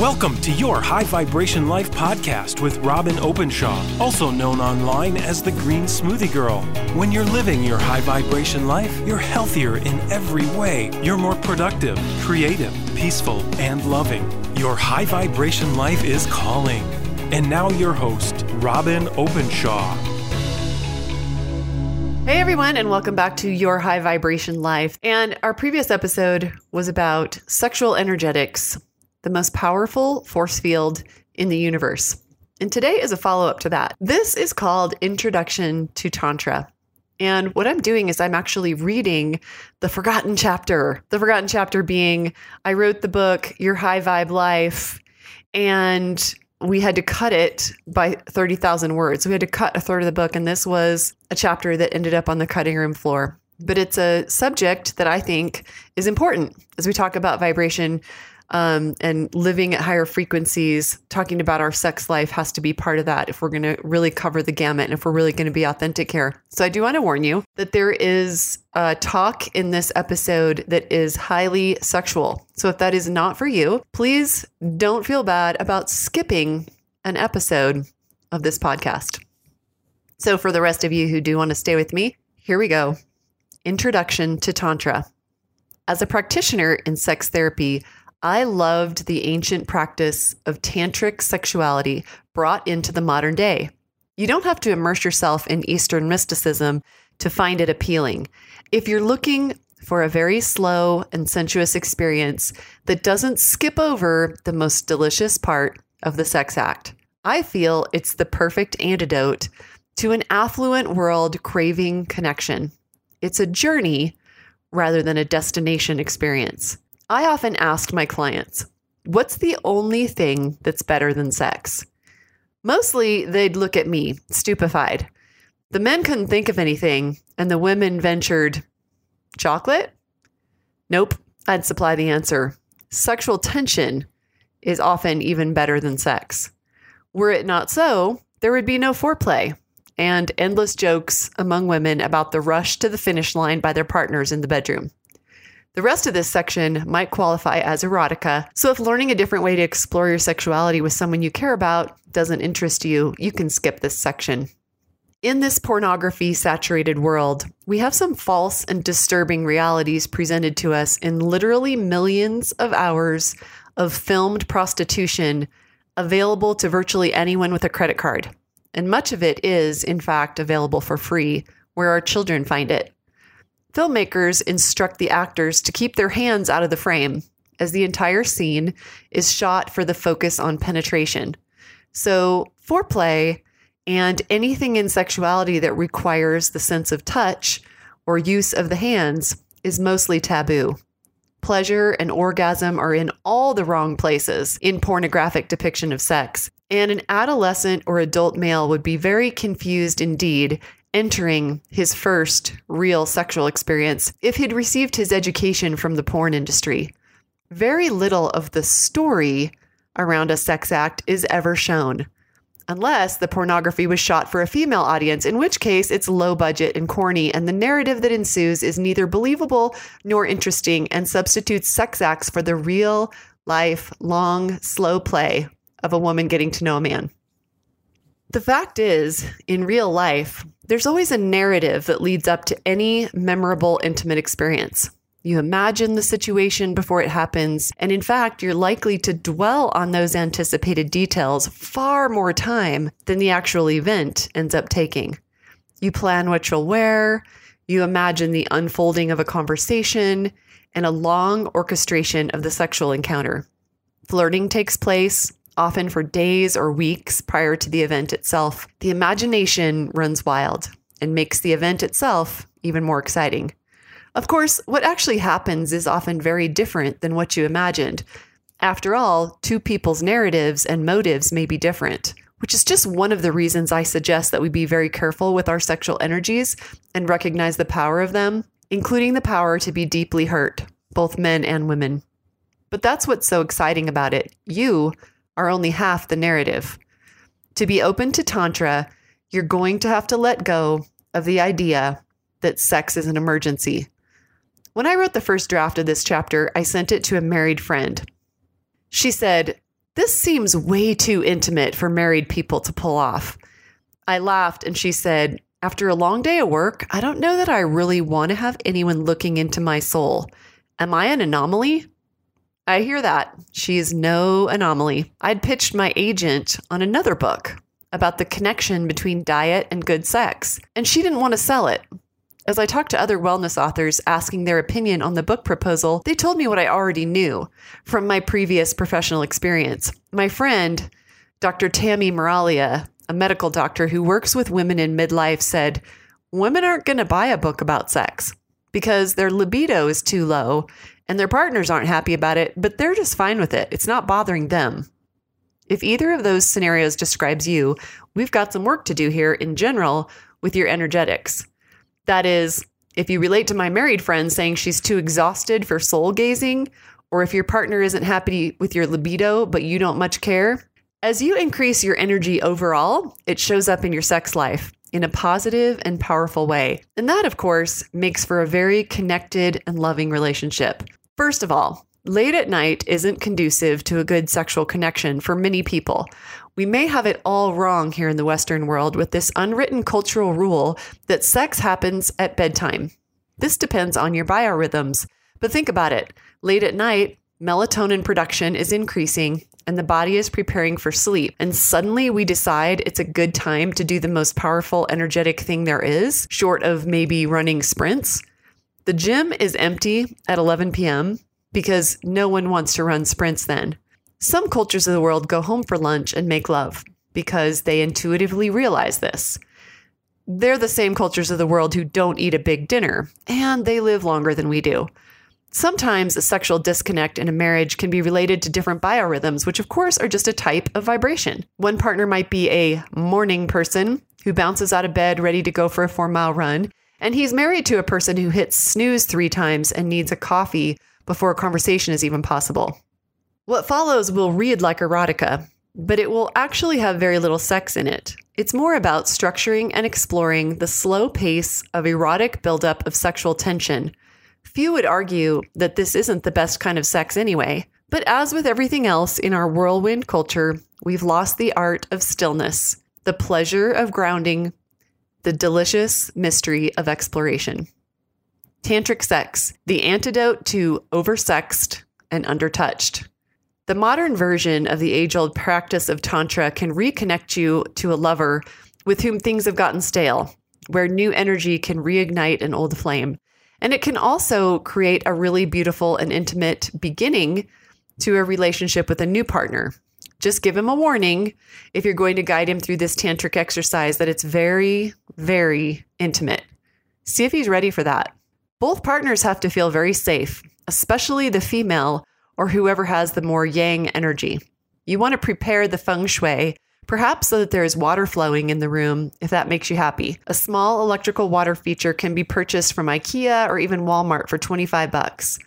Welcome to your High Vibration Life podcast with Robyn Openshaw, also known online as the Green Smoothie Girl. When you're living your high vibration life, you're healthier in every way. You're more productive, creative, peaceful, and loving. Your high vibration life is calling. And now, your host, Robyn Openshaw. Hey everyone, and welcome back to Your High Vibration Life. And our previous episode was about sexual energetics the most powerful force field in the universe. And today is a follow up to that. This is called Introduction to Tantra. And what I'm doing is I'm actually reading the forgotten chapter. The forgotten chapter being I wrote the book, Your High Vibe Life, and we had to cut it by 30,000 words. We had to cut a third of the book. And this was a chapter that ended up on the cutting room floor. But it's a subject that I think is important as we talk about vibration um, and living at higher frequencies, talking about our sex life has to be part of that if we're going to really cover the gamut and if we're really going to be authentic here. So I do want to warn you that there is a talk in this episode that is highly sexual. So if that is not for you, please don't feel bad about skipping an episode of this podcast. So for the rest of you who do want to stay with me, here we go. Introduction to Tantra. As a practitioner in sex therapy, I loved the ancient practice of tantric sexuality brought into the modern day. You don't have to immerse yourself in Eastern mysticism to find it appealing. If you're looking for a very slow and sensuous experience that doesn't skip over the most delicious part of the sex act, I feel it's the perfect antidote to an affluent world craving connection. It's a journey rather than a destination experience. I often ask my clients, what's the only thing that's better than sex? Mostly they'd look at me, stupefied. The men couldn't think of anything, and the women ventured, chocolate? Nope, I'd supply the answer. Sexual tension is often even better than sex. Were it not so, there would be no foreplay and endless jokes among women about the rush to the finish line by their partners in the bedroom. The rest of this section might qualify as erotica. So if learning a different way to explore your sexuality with someone you care about doesn't interest you, you can skip this section. In this pornography saturated world, we have some false and disturbing realities presented to us in literally millions of hours of filmed prostitution available to virtually anyone with a credit card. And much of it is, in fact, available for free, where our children find it. Filmmakers instruct the actors to keep their hands out of the frame, as the entire scene is shot for the focus on penetration. So, foreplay and anything in sexuality that requires the sense of touch or use of the hands is mostly taboo. Pleasure and orgasm are in all the wrong places in pornographic depiction of sex. And an adolescent or adult male would be very confused indeed entering his first real sexual experience if he'd received his education from the porn industry. Very little of the story around a sex act is ever shown, unless the pornography was shot for a female audience, in which case it's low budget and corny, and the narrative that ensues is neither believable nor interesting and substitutes sex acts for the real life, long, slow play of a woman getting to know a man. The fact is, in real life, there's always a narrative that leads up to any memorable, intimate experience. You imagine the situation before it happens, and in fact, you're likely to dwell on those anticipated details far more time than the actual event ends up taking. You plan what you'll wear, you imagine the unfolding of a conversation, and a long orchestration of the sexual encounter. Flirting takes place, often for days or weeks prior to the event itself, the imagination runs wild and makes the event itself even more exciting. Of course, what actually happens is often very different than what you imagined. After all, two people's narratives and motives may be different, which is just one of the reasons I suggest that we be very careful with our sexual energies and recognize the power of them, including the power to be deeply hurt, both men and women. But that's what's so exciting about it. You are only half the narrative. To be open to Tantra, you're going to have to let go of the idea that sex is an emergency. When I wrote the first draft of this chapter, I sent it to a married friend. She said, This seems way too intimate for married people to pull off. I laughed and she said, After a long day of work, I don't know that I really want to have anyone looking into my soul. Am I an anomaly? I hear that. She's no anomaly. I'd pitched my agent on another book about the connection between diet and good sex, and she didn't want to sell it. As I talked to other wellness authors asking their opinion on the book proposal, they told me what I already knew from my previous professional experience. My friend, Dr. Tami Meraglia, a medical doctor who works with women in midlife, said, Women aren't going to buy a book about sex because their libido is too low and their partners aren't happy about it, but they're just fine with it. It's not bothering them. If either of those scenarios describes you, we've got some work to do here in general with your energetics. That is, if you relate to my married friend saying she's too exhausted for soul gazing, or if your partner isn't happy with your libido, but you don't much care, as you increase your energy overall, it shows up in your sex life in a positive and powerful way. And that, of course, makes for a very connected and loving relationship. First of all, late at night isn't conducive to a good sexual connection for many people. We may have it all wrong here in the Western world with this unwritten cultural rule that sex happens at bedtime. This depends on your biorhythms. But think about it late at night, melatonin production is increasing and the body is preparing for sleep. And suddenly we decide it's a good time to do the most powerful, energetic thing there is, short of maybe running sprints. The gym is empty at 11 p.m. because no one wants to run sprints then. Some cultures of the world go home for lunch and make love because they intuitively realize this. They're the same cultures of the world who don't eat a big dinner, and they live longer than we do. Sometimes a sexual disconnect in a marriage can be related to different biorhythms, which of course are just a type of vibration. One partner might be a morning person who bounces out of bed ready to go for a four mile run, and he's married to a person who hits snooze three times and needs a coffee before a conversation is even possible. What follows will read like erotica, but it will actually have very little sex in it. It's more about structuring and exploring the slow pace of erotic buildup of sexual tension. Few would argue that this isn't the best kind of sex anyway, but as with everything else in our whirlwind culture, we've lost the art of stillness, the pleasure of grounding, the delicious mystery of exploration. Tantric sex, the antidote to oversexed and undertouched. The modern version of the age old practice of Tantra can reconnect you to a lover with whom things have gotten stale, where new energy can reignite an old flame. And it can also create a really beautiful and intimate beginning to a relationship with a new partner. Just give him a warning if you're going to guide him through this tantric exercise that it's very, very intimate. See if he's ready for that. Both partners have to feel very safe, especially the female or whoever has the more yang energy. You want to prepare the feng shui, perhaps so that there is water flowing in the room if that makes you happy. A small electrical water feature can be purchased from IKEA or even Walmart for 25 bucks.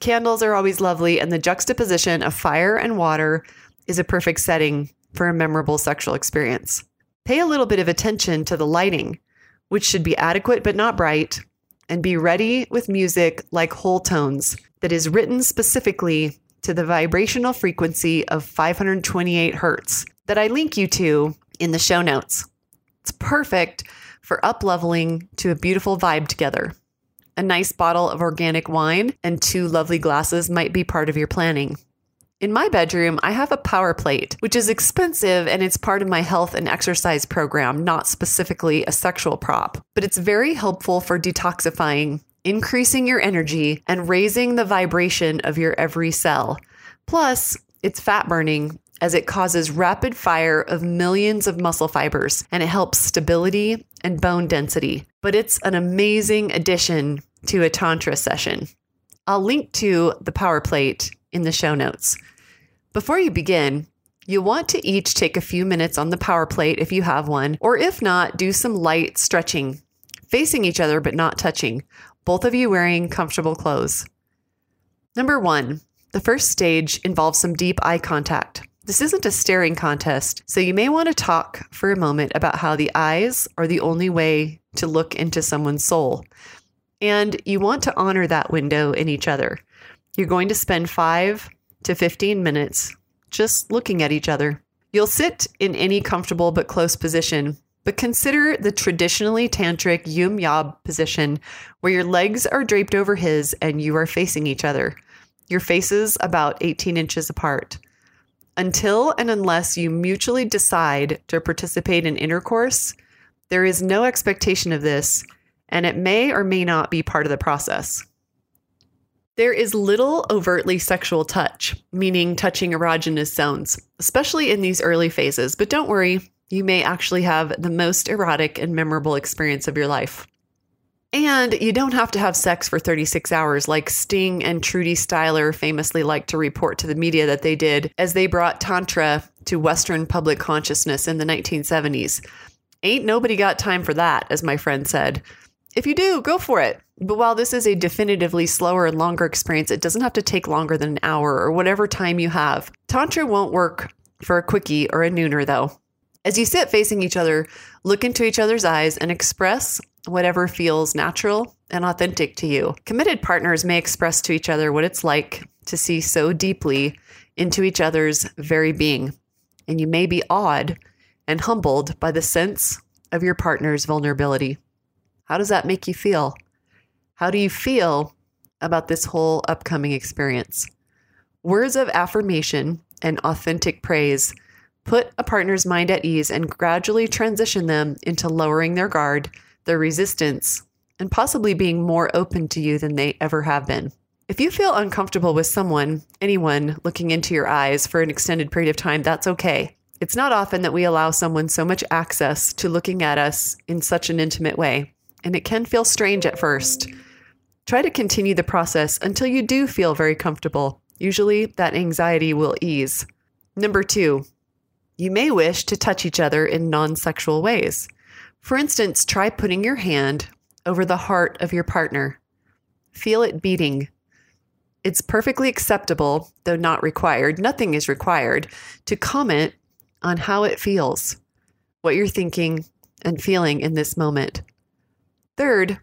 Candles are always lovely, and the juxtaposition of fire and water is a perfect setting for a memorable sexual experience. Pay a little bit of attention to the lighting, which should be adequate but not bright, and be ready with music like whole tones that is written specifically to the vibrational frequency of 528 hertz that I link you to in the show notes. It's perfect for upleveling to a beautiful vibe together. A nice bottle of organic wine and two lovely glasses might be part of your planning. In my bedroom, I have a power plate, which is expensive and it's part of my health and exercise program, not specifically a sexual prop. But it's very helpful for detoxifying increasing your energy and raising the vibration of your every cell. Plus, it's fat burning as it causes rapid fire of millions of muscle fibers and it helps stability and bone density. But it's an amazing addition to a Tantra session. I'll link to the power plate in the show notes. Before you begin, You'll want to each take a few minutes on the power plate if you have one, or if not, do some light stretching, facing each other but not touching, both of you wearing comfortable clothes. Number one, the first stage involves some deep eye contact. This isn't a staring contest, so you may want to talk for a moment about how the eyes are the only way to look into someone's soul. And you want to honor that window in each other. You're going to spend five to 15 minutes just looking at each other. You'll sit in any comfortable but close position, but consider the traditionally tantric yum yab position where your legs are draped over his and you are facing each other, your faces about 18 inches apart. Until and unless you mutually decide to participate in intercourse, there is no expectation of this, and it may or may not be part of the process. There is little overtly sexual touch, meaning touching erogenous zones, especially in these early phases, but don't worry, you may actually have the most erotic and memorable experience of your life. And you don't have to have sex for 36 hours like Sting and Trudie Styler famously like to report to the media that they did as they brought Tantra to Western public consciousness in the 1970s. Ain't nobody got time for that, as my friend said. If you do, go for it. But while this is a definitively slower and longer experience, it doesn't have to take longer than an hour or whatever time you have. Tantra won't work for a quickie or a nooner, though. As you sit facing each other, look into each other's eyes and express whatever feels natural and authentic to you. Committed partners may express to each other what it's like to see so deeply into each other's very being. And you may be awed and humbled by the sense of your partner's vulnerability. How does that make you feel? How do you feel about this whole upcoming experience? Words of affirmation and authentic praise put a partner's mind at ease and gradually transition them into lowering their guard, their resistance, and possibly being more open to you than they ever have been. If you feel uncomfortable with someone, anyone, looking into your eyes for an extended period of time, that's okay. It's not often that we allow someone so much access to looking at us in such an intimate way, and it can feel strange at first. Try to continue the process until you do feel very comfortable. Usually, that anxiety will ease. Number two, you may wish to touch each other in non sexual ways. For instance, try putting your hand over the heart of your partner. Feel it beating. It's perfectly acceptable, though not required, nothing is required, to comment on how it feels, what you're thinking and feeling in this moment. Third,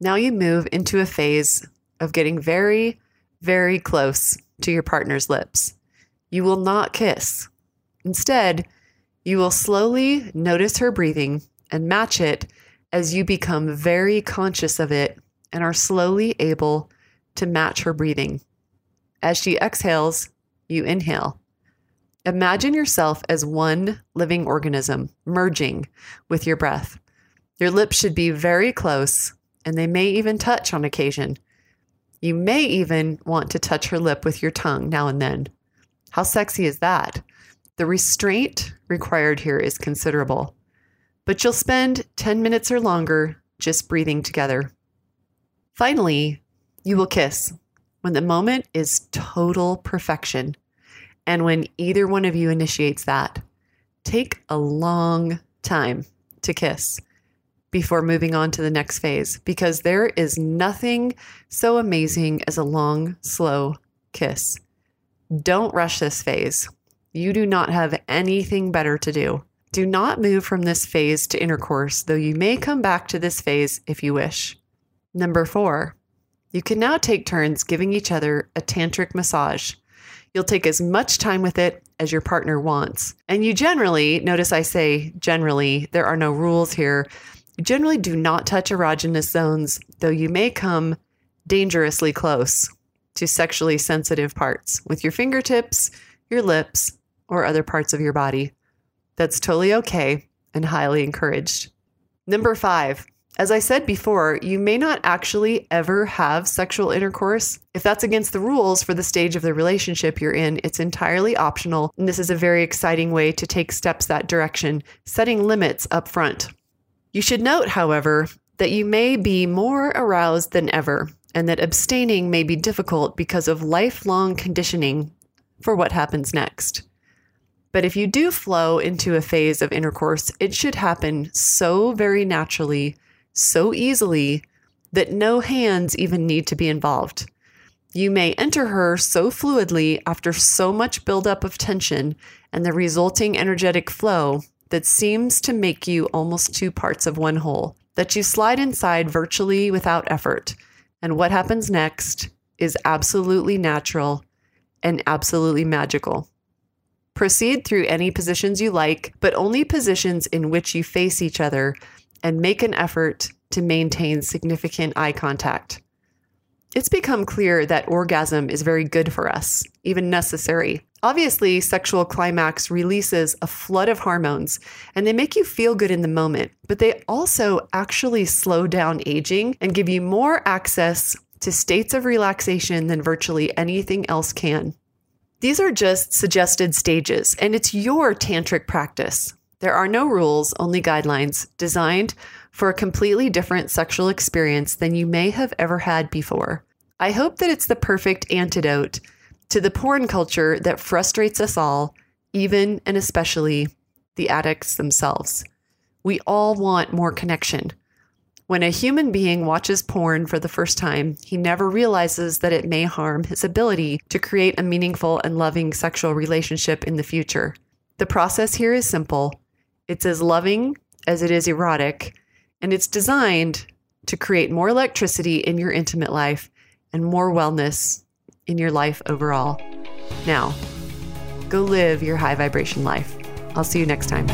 now you move into a phase of getting very, very close to your partner's lips. You will not kiss. Instead, you will slowly notice her breathing and match it as you become very conscious of it and are slowly able to match her breathing. As she exhales, you inhale. Imagine yourself as one living organism merging with your breath. Your lips should be very close and they may even touch on occasion. You may even want to touch her lip with your tongue now and then. How sexy is that? The restraint required here is considerable, but you'll spend 10 minutes or longer just breathing together. Finally, you will kiss when the moment is total perfection and when either one of you initiates that. Take a long time to kiss before moving on to the next phase because there is nothing so amazing as a long, slow kiss. Don't rush this phase. You do not have anything better to do. Do not move from this phase to intercourse, though you may come back to this phase if you wish. Number four, you can now take turns giving each other a tantric massage. You'll take as much time with it as your partner wants. And you generally, notice I say generally, there are no rules here, generally do not touch erogenous zones, though you may come dangerously close to sexually sensitive parts with your fingertips, your lips, or other parts of your body. That's totally okay and highly encouraged. Number five, as I said before, you may not actually ever have sexual intercourse. If that's against the rules for the stage of the relationship you're in, it's entirely optional. And this is a very exciting way to take steps that direction, setting limits up front. You should note, however, that you may be more aroused than ever, and that abstaining may be difficult because of lifelong conditioning for what happens next. But if you do flow into a phase of intercourse, it should happen so very naturally, so easily, that no hands even need to be involved. You may enter her so fluidly after so much buildup of tension and the resulting energetic flow that seems to make you almost two parts of one whole, that you slide inside virtually without effort. And what happens next is absolutely natural and absolutely magical. Proceed through any positions you like, but only positions in which you face each other and make an effort to maintain significant eye contact. It's become clear that orgasm is very good for us, even necessary. Obviously, sexual climax releases a flood of hormones and they make you feel good in the moment, but they also actually slow down aging and give you more access to states of relaxation than virtually anything else can. These are just suggested stages, and it's your tantric practice. There are no rules, only guidelines designed for a completely different sexual experience than you may have ever had before. I hope that it's the perfect antidote to the porn culture that frustrates us all, even and especially the addicts themselves. We all want more connection. When a human being watches porn for the first time, he never realizes that it may harm his ability to create a meaningful and loving sexual relationship in the future. The process here is simple it's as loving as it is erotic, and it's designed to create more electricity in your intimate life and more wellness in your life overall. Now, go live your high vibration life. I'll see you next time.